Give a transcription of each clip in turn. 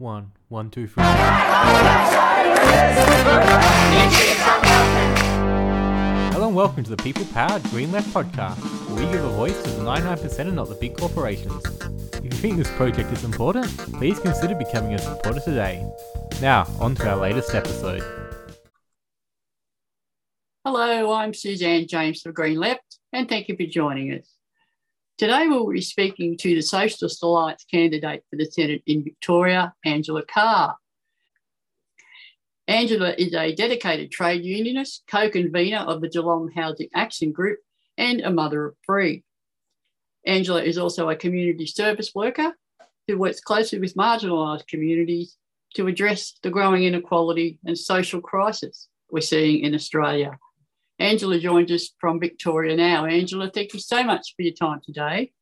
One, one, two, three. Hello and welcome to the People Powered Green Left podcast, where we give a voice to the 99% and not the big corporations. If you think this project is important, please consider becoming a supporter today. Now, on to our latest episode. Hello, I'm Suzanne James for Green Left, and thank you for joining us. Today we'll be speaking to the Socialist Alliance candidate for the Senate in Victoria, Angela Carr. Angela is a dedicated trade unionist, co-convener of the Geelong Housing Action Group, and a mother of three. Angela is also a community service worker who works closely with marginalised communities to address the growing inequality and social crisis we're seeing in Australia. Angela joins us from Victoria now. Angela, thank you so much for your time today.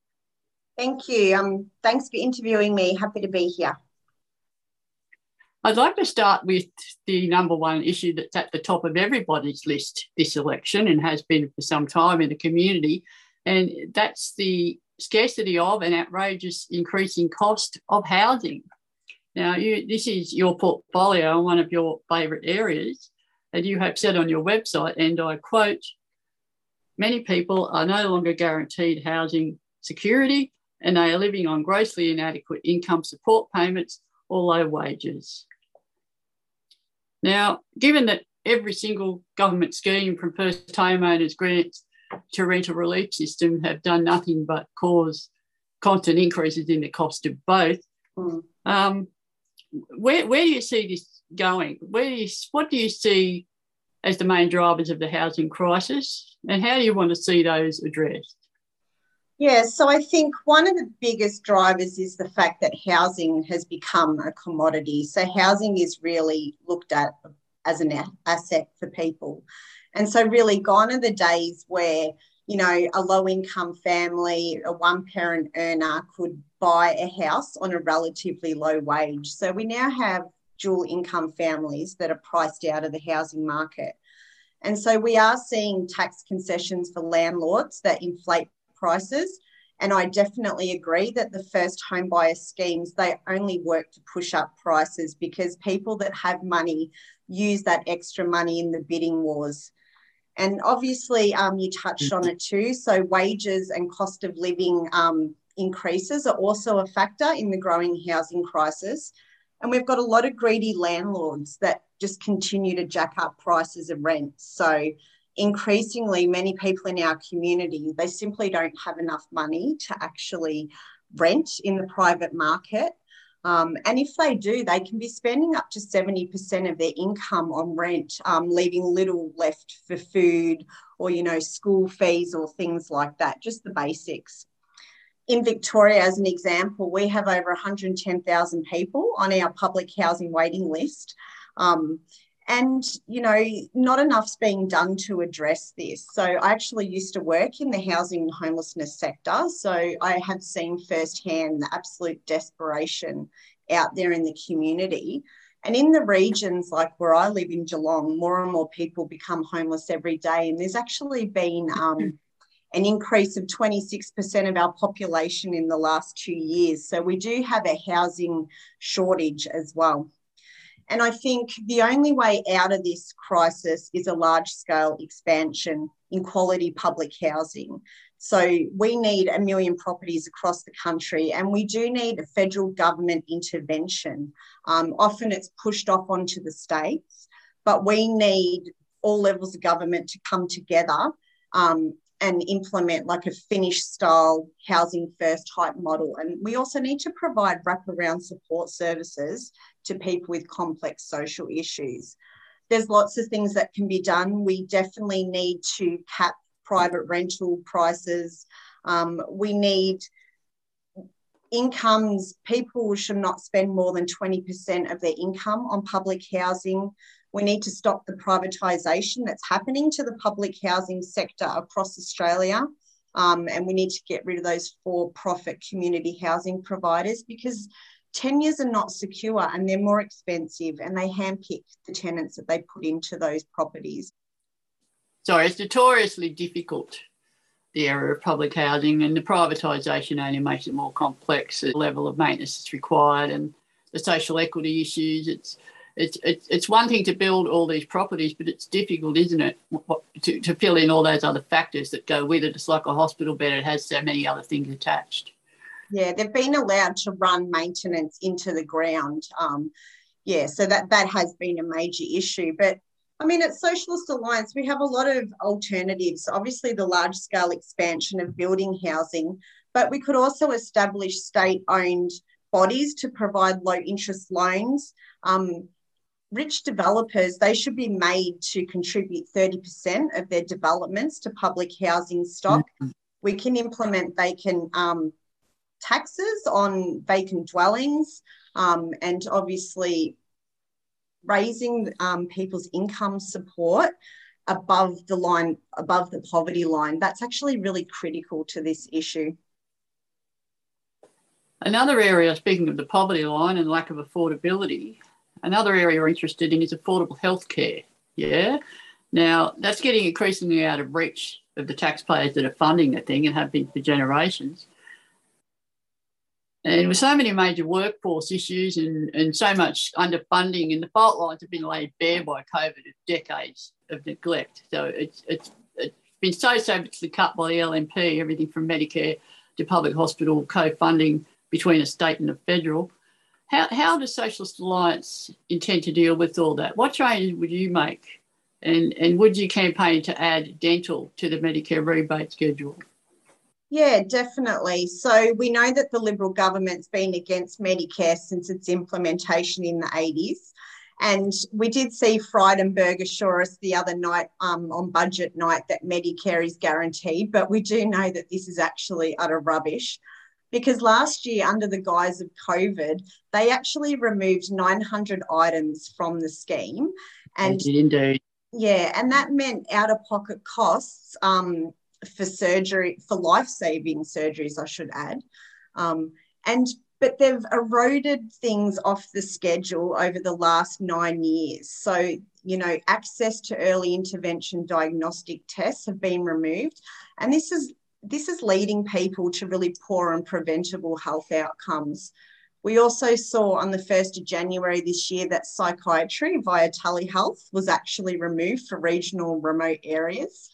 Thank you. Um, thanks for interviewing me. Happy to be here. I'd like to start with the number one issue that's at the top of everybody's list this election and has been for some time in the community, and that's the scarcity of and outrageous increasing cost of housing. Now, you, this is your portfolio one of your favourite areas. And you have said on your website, and I quote, many people are no longer guaranteed housing security and they are living on grossly inadequate income support payments or low wages. Now, given that every single government scheme from first homeowners grants to rental relief system have done nothing but cause constant increases in the cost of both, mm. um, where, where do you see this going? Where do you, what do you see as the main drivers of the housing crisis, and how do you want to see those addressed? Yeah, so I think one of the biggest drivers is the fact that housing has become a commodity. So housing is really looked at as an asset for people. And so, really, gone are the days where, you know, a low income family, a one parent earner could buy a house on a relatively low wage. So, we now have dual income families that are priced out of the housing market. And so we are seeing tax concessions for landlords that inflate prices. And I definitely agree that the first home buyer schemes, they only work to push up prices because people that have money use that extra money in the bidding wars. And obviously, um, you touched on it too. So, wages and cost of living um, increases are also a factor in the growing housing crisis. And we've got a lot of greedy landlords that just continue to jack up prices of rent. So increasingly, many people in our community, they simply don't have enough money to actually rent in the private market. Um, and if they do, they can be spending up to 70% of their income on rent, um, leaving little left for food or, you know, school fees or things like that, just the basics in Victoria, as an example, we have over 110,000 people on our public housing waiting list. Um, and, you know, not enough's being done to address this. So, I actually used to work in the housing and homelessness sector. So, I have seen firsthand the absolute desperation out there in the community. And in the regions like where I live in Geelong, more and more people become homeless every day. And there's actually been um, an increase of 26% of our population in the last two years. So we do have a housing shortage as well. And I think the only way out of this crisis is a large scale expansion in quality public housing. So we need a million properties across the country, and we do need a federal government intervention. Um, often it's pushed off onto the states, but we need all levels of government to come together um, and implement like a Finnish style housing first type model. And we also need to provide wraparound support services to people with complex social issues. There's lots of things that can be done. We definitely need to cap private rental prices. Um, we need incomes, people should not spend more than 20% of their income on public housing. We need to stop the privatisation that's happening to the public housing sector across Australia. Um, and we need to get rid of those for profit community housing providers because tenures are not secure and they're more expensive and they handpick the tenants that they put into those properties. So it's notoriously difficult, the area of public housing, and the privatisation only makes it more complex. The level of maintenance is required and the social equity issues. It's it's, it's, it's one thing to build all these properties, but it's difficult, isn't it, to, to fill in all those other factors that go with it. It's like a hospital bed, it has so many other things attached. Yeah, they've been allowed to run maintenance into the ground. Um, yeah, so that, that has been a major issue. But I mean, at Socialist Alliance, we have a lot of alternatives. Obviously, the large scale expansion of building housing, but we could also establish state owned bodies to provide low interest loans. Um, rich developers, they should be made to contribute 30% of their developments to public housing stock. Mm-hmm. We can implement vacant um, taxes on vacant dwellings um, and obviously raising um, people's income support above the line, above the poverty line. That's actually really critical to this issue. Another area, speaking of the poverty line and lack of affordability, Another area we're interested in is affordable healthcare. Yeah. Now, that's getting increasingly out of reach of the taxpayers that are funding the thing and have been for generations. And with so many major workforce issues and, and so much underfunding, and the fault lines have been laid bare by COVID of decades of neglect. So it's, it's, it's been so savagely cut by the LNP, everything from Medicare to public hospital co funding between a state and a federal. How, how does Socialist Alliance intend to deal with all that? What changes would you make? And, and would you campaign to add dental to the Medicare rebate schedule? Yeah, definitely. So we know that the Liberal government's been against Medicare since its implementation in the 80s. And we did see Frydenberg assure us the other night um, on budget night that Medicare is guaranteed, but we do know that this is actually utter rubbish because last year, under the guise of COVID, they actually removed 900 items from the scheme. And indeed. Yeah, and that meant out of pocket costs um, for surgery, for life saving surgeries, I should add. Um, and but they've eroded things off the schedule over the last nine years. So, you know, access to early intervention diagnostic tests have been removed. And this is this is leading people to really poor and preventable health outcomes. We also saw on the 1st of January this year that psychiatry via telehealth was actually removed for regional remote areas.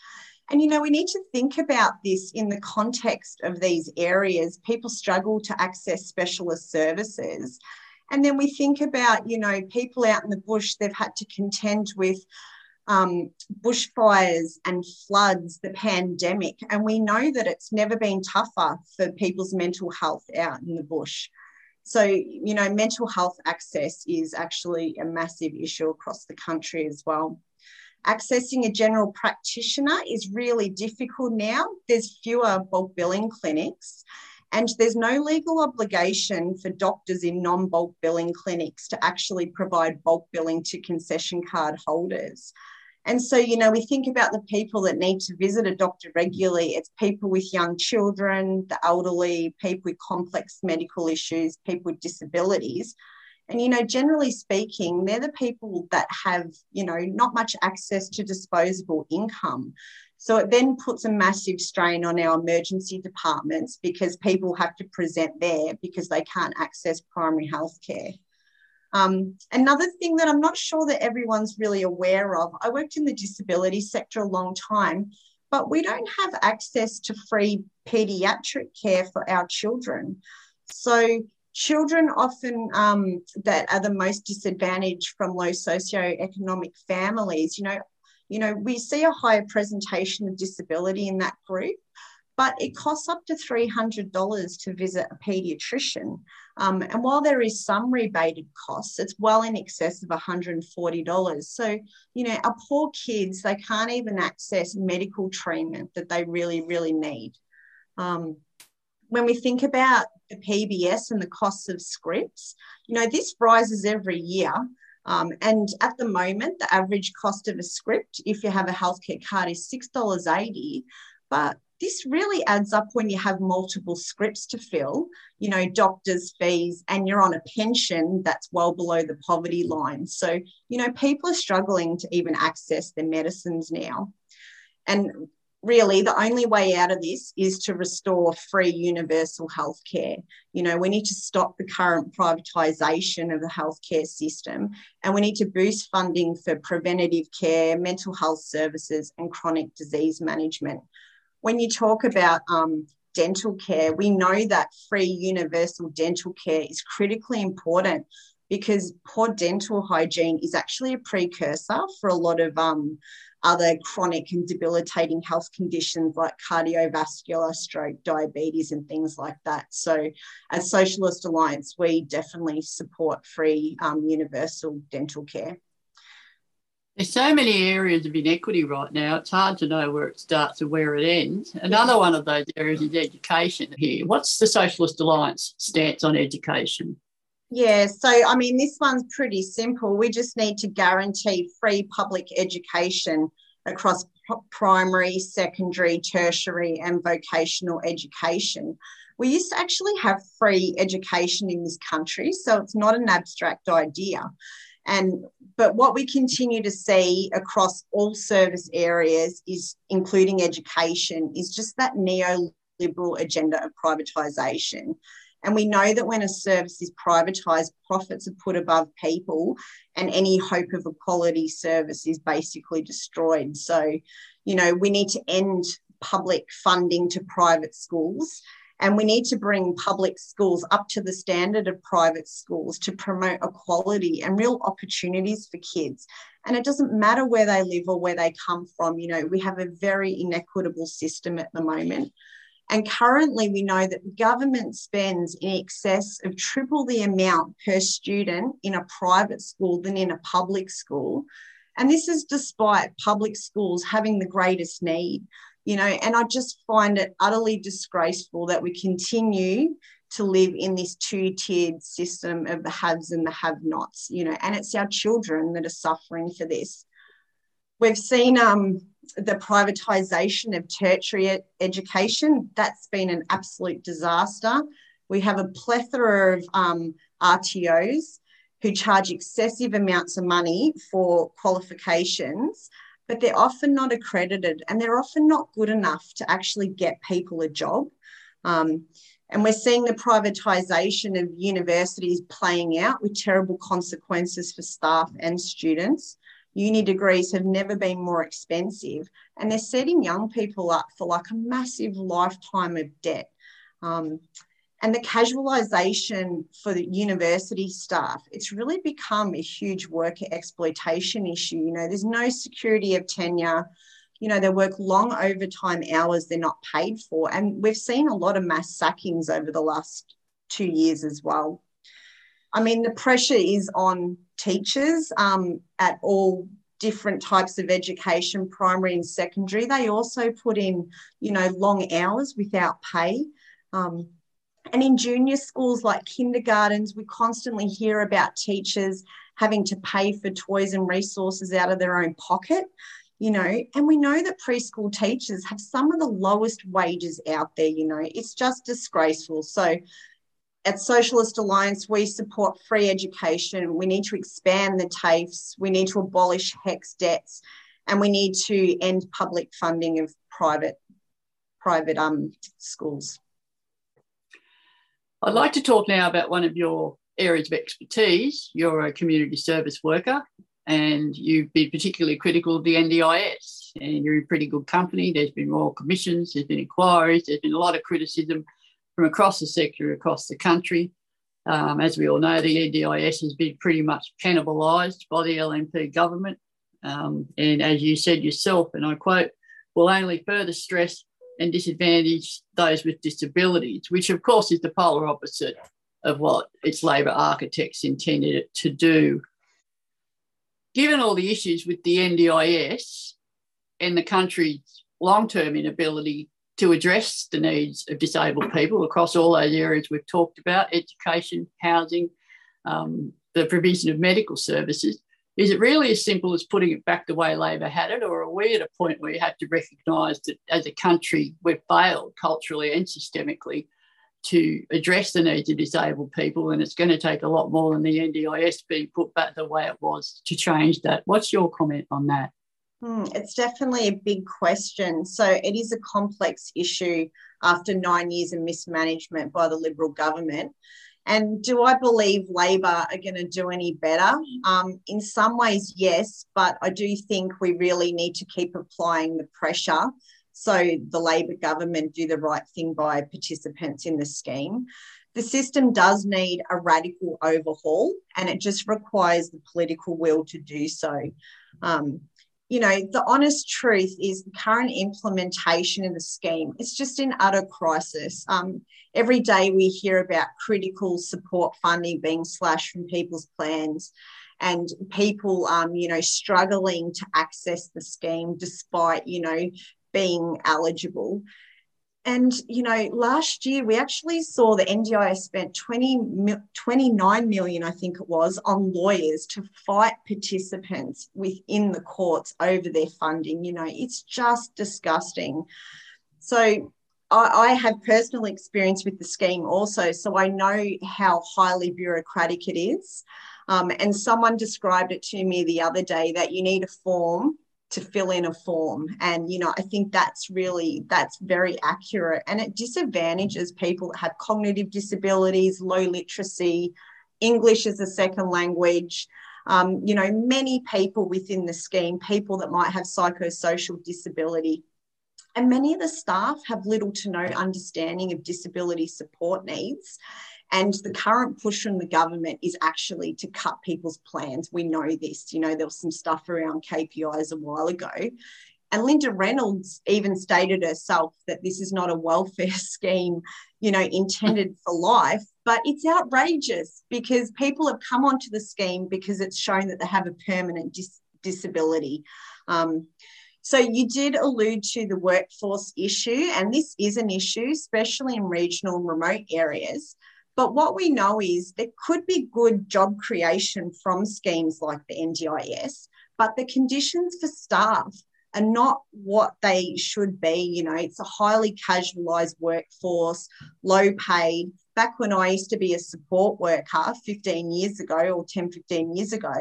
And you know, we need to think about this in the context of these areas. People struggle to access specialist services. And then we think about, you know, people out in the bush, they've had to contend with um, bushfires and floods, the pandemic. And we know that it's never been tougher for people's mental health out in the bush. So, you know, mental health access is actually a massive issue across the country as well. Accessing a general practitioner is really difficult now. There's fewer bulk billing clinics. And there's no legal obligation for doctors in non bulk billing clinics to actually provide bulk billing to concession card holders. And so, you know, we think about the people that need to visit a doctor regularly. It's people with young children, the elderly, people with complex medical issues, people with disabilities. And, you know, generally speaking, they're the people that have, you know, not much access to disposable income. So it then puts a massive strain on our emergency departments because people have to present there because they can't access primary health care. Um, another thing that I'm not sure that everyone's really aware of, I worked in the disability sector a long time, but we don't have access to free pediatric care for our children. So children often um, that are the most disadvantaged from low socioeconomic families, you know, you know, we see a higher presentation of disability in that group but it costs up to $300 to visit a paediatrician. Um, and while there is some rebated costs, it's well in excess of $140. So, you know, our poor kids, they can't even access medical treatment that they really, really need. Um, when we think about the PBS and the costs of scripts, you know, this rises every year. Um, and at the moment, the average cost of a script, if you have a healthcare card, is $6.80. But this really adds up when you have multiple scripts to fill, you know, doctors' fees, and you're on a pension that's well below the poverty line. So, you know, people are struggling to even access their medicines now. And really the only way out of this is to restore free universal healthcare. You know, we need to stop the current privatisation of the healthcare system and we need to boost funding for preventative care, mental health services, and chronic disease management. When you talk about um, dental care, we know that free universal dental care is critically important because poor dental hygiene is actually a precursor for a lot of um, other chronic and debilitating health conditions like cardiovascular, stroke, diabetes, and things like that. So, as Socialist Alliance, we definitely support free um, universal dental care. There's so many areas of inequity right now, it's hard to know where it starts and where it ends. Another one of those areas is education here. What's the Socialist Alliance stance on education? Yeah, so I mean, this one's pretty simple. We just need to guarantee free public education across primary, secondary, tertiary, and vocational education. We used to actually have free education in this country, so it's not an abstract idea. And but what we continue to see across all service areas is including education is just that neoliberal agenda of privatization and we know that when a service is privatised, profits are put above people, and any hope of a quality service is basically destroyed. So, you know, we need to end public funding to private schools. And we need to bring public schools up to the standard of private schools to promote equality and real opportunities for kids. And it doesn't matter where they live or where they come from. You know, we have a very inequitable system at the moment. And currently, we know that the government spends in excess of triple the amount per student in a private school than in a public school. And this is despite public schools having the greatest need, you know. And I just find it utterly disgraceful that we continue to live in this two tiered system of the haves and the have nots, you know, and it's our children that are suffering for this. We've seen um, the privatisation of tertiary education. That's been an absolute disaster. We have a plethora of um, RTOs who charge excessive amounts of money for qualifications, but they're often not accredited and they're often not good enough to actually get people a job. Um, and we're seeing the privatisation of universities playing out with terrible consequences for staff and students uni degrees have never been more expensive and they're setting young people up for like a massive lifetime of debt. Um, and the casualisation for the university staff, it's really become a huge worker exploitation issue. You know, there's no security of tenure. You know, they work long overtime hours they're not paid for. And we've seen a lot of mass sackings over the last two years as well. I mean, the pressure is on teachers um, at all different types of education, primary and secondary. They also put in, you know, long hours without pay. Um, and in junior schools like kindergartens, we constantly hear about teachers having to pay for toys and resources out of their own pocket, you know, and we know that preschool teachers have some of the lowest wages out there, you know, it's just disgraceful. So at Socialist Alliance, we support free education. We need to expand the TAFEs. We need to abolish HECS debts, and we need to end public funding of private private um, schools. I'd like to talk now about one of your areas of expertise. You're a community service worker, and you've been particularly critical of the NDIS. And you're in pretty good company. There's been royal commissions, there's been inquiries, there's been a lot of criticism from across the sector, across the country. Um, as we all know, the NDIS has been pretty much cannibalised by the LNP government. Um, and as you said yourself, and I quote, will only further stress and disadvantage those with disabilities, which of course is the polar opposite of what its Labor architects intended it to do. Given all the issues with the NDIS and the country's long term inability to address the needs of disabled people across all those areas we've talked about education, housing, um, the provision of medical services. Is it really as simple as putting it back the way Labor had it, or are we at a point where you have to recognise that as a country we've failed culturally and systemically to address the needs of disabled people, and it's going to take a lot more than the NDIS being put back the way it was to change that? What's your comment on that? Hmm, it's definitely a big question. So it is a complex issue after nine years of mismanagement by the Liberal government. And do I believe Labor are going to do any better? Um, in some ways, yes, but I do think we really need to keep applying the pressure so the Labor government do the right thing by participants in the scheme. The system does need a radical overhaul, and it just requires the political will to do so. Um, you know, the honest truth is the current implementation of the scheme is just in utter crisis. Um, every day we hear about critical support funding being slashed from people's plans and people, um, you know, struggling to access the scheme despite, you know, being eligible. And, you know, last year we actually saw the NDIS spent 20, 29 million, I think it was, on lawyers to fight participants within the courts over their funding. You know, it's just disgusting. So I, I have personal experience with the scheme also, so I know how highly bureaucratic it is. Um, and someone described it to me the other day that you need a form to fill in a form. And you know i think that's really that's very accurate. And it disadvantages people that have cognitive disabilities low literacy english as a second language um, you know many people within the scheme people that might have psychosocial disability. And many of the staff have little to no understanding of disability support needs and the current push from the government is actually to cut people's plans. We know this. You know, there was some stuff around KPIs a while ago. And Linda Reynolds even stated herself that this is not a welfare scheme, you know, intended for life, but it's outrageous because people have come onto the scheme because it's shown that they have a permanent dis- disability. Um, so you did allude to the workforce issue, and this is an issue, especially in regional and remote areas. But what we know is there could be good job creation from schemes like the NDIS, but the conditions for staff are not what they should be. You know, it's a highly casualised workforce, low paid. Back when I used to be a support worker 15 years ago or 10, 15 years ago,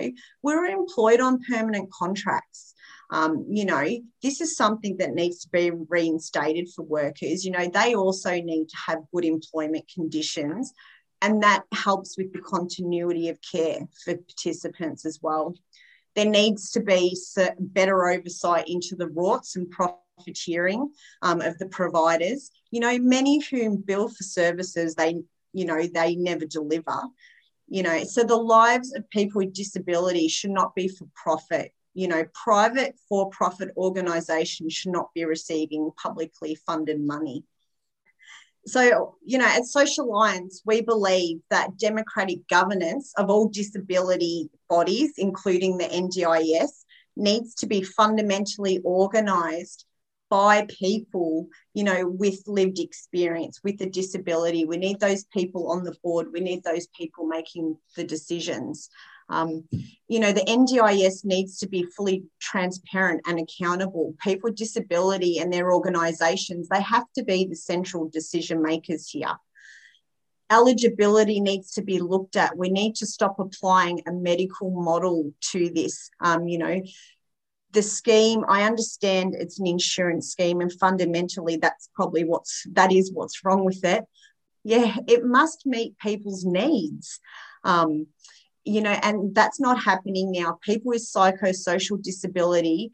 we were employed on permanent contracts. Um, you know, this is something that needs to be reinstated for workers. You know, they also need to have good employment conditions, and that helps with the continuity of care for participants as well. There needs to be better oversight into the rorts and profiteering um, of the providers. You know, many whom bill for services they, you know, they never deliver. You know, so the lives of people with disability should not be for profit you know, private for profit organisations should not be receiving publicly funded money. So, you know, at Social Alliance, we believe that democratic governance of all disability bodies, including the NDIS, needs to be fundamentally organised by people, you know, with lived experience, with a disability. We need those people on the board. We need those people making the decisions. Um, you know, the NDIS needs to be fully transparent and accountable. People with disability and their organisations, they have to be the central decision makers here. Eligibility needs to be looked at. We need to stop applying a medical model to this. Um, you know, the scheme, I understand it's an insurance scheme, and fundamentally, that's probably what's that is what's wrong with it. Yeah, it must meet people's needs. Um, you know, and that's not happening now. People with psychosocial disability,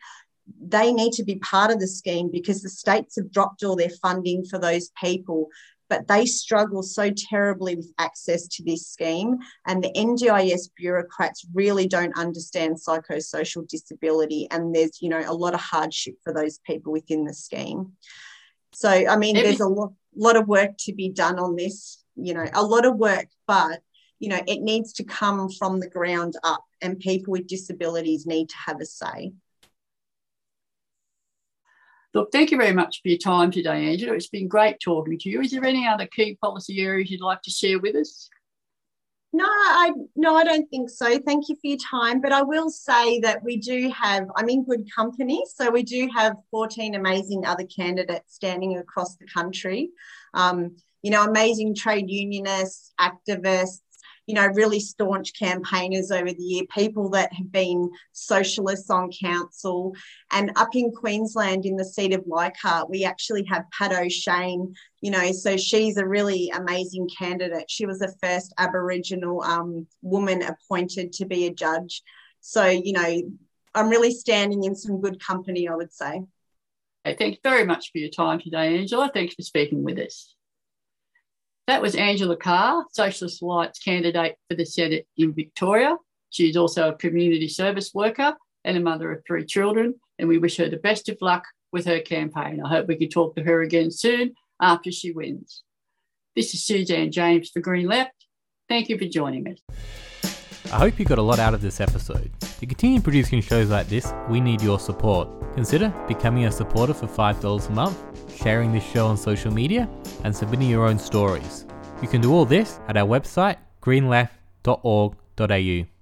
they need to be part of the scheme because the states have dropped all their funding for those people, but they struggle so terribly with access to this scheme. And the NDIS bureaucrats really don't understand psychosocial disability. And there's, you know, a lot of hardship for those people within the scheme. So, I mean, there's a lot, lot of work to be done on this, you know, a lot of work, but you know, it needs to come from the ground up, and people with disabilities need to have a say. Look, thank you very much for your time today, Angela. It's been great talking to you. Is there any other key policy areas you'd like to share with us? No, I no, I don't think so. Thank you for your time. But I will say that we do have, I'm in good company. So we do have 14 amazing other candidates standing across the country. Um, you know, amazing trade unionists, activists, you know, really staunch campaigners over the year, people that have been socialists on council. And up in Queensland, in the seat of Leichhardt, we actually have Pat O'Shane, you know, so she's a really amazing candidate. She was the first Aboriginal um, woman appointed to be a judge. So, you know, I'm really standing in some good company, I would say. Hey, thanks very much for your time today, Angela. Thanks for speaking with us. That was Angela Carr, Socialist Alliance candidate for the Senate in Victoria. She's also a community service worker and a mother of three children, and we wish her the best of luck with her campaign. I hope we can talk to her again soon after she wins. This is Suzanne James for Green Left. Thank you for joining us. I hope you got a lot out of this episode. To continue producing shows like this, we need your support. Consider becoming a supporter for $5 a month, sharing this show on social media, and submitting your own stories. You can do all this at our website, greenleft.org.au.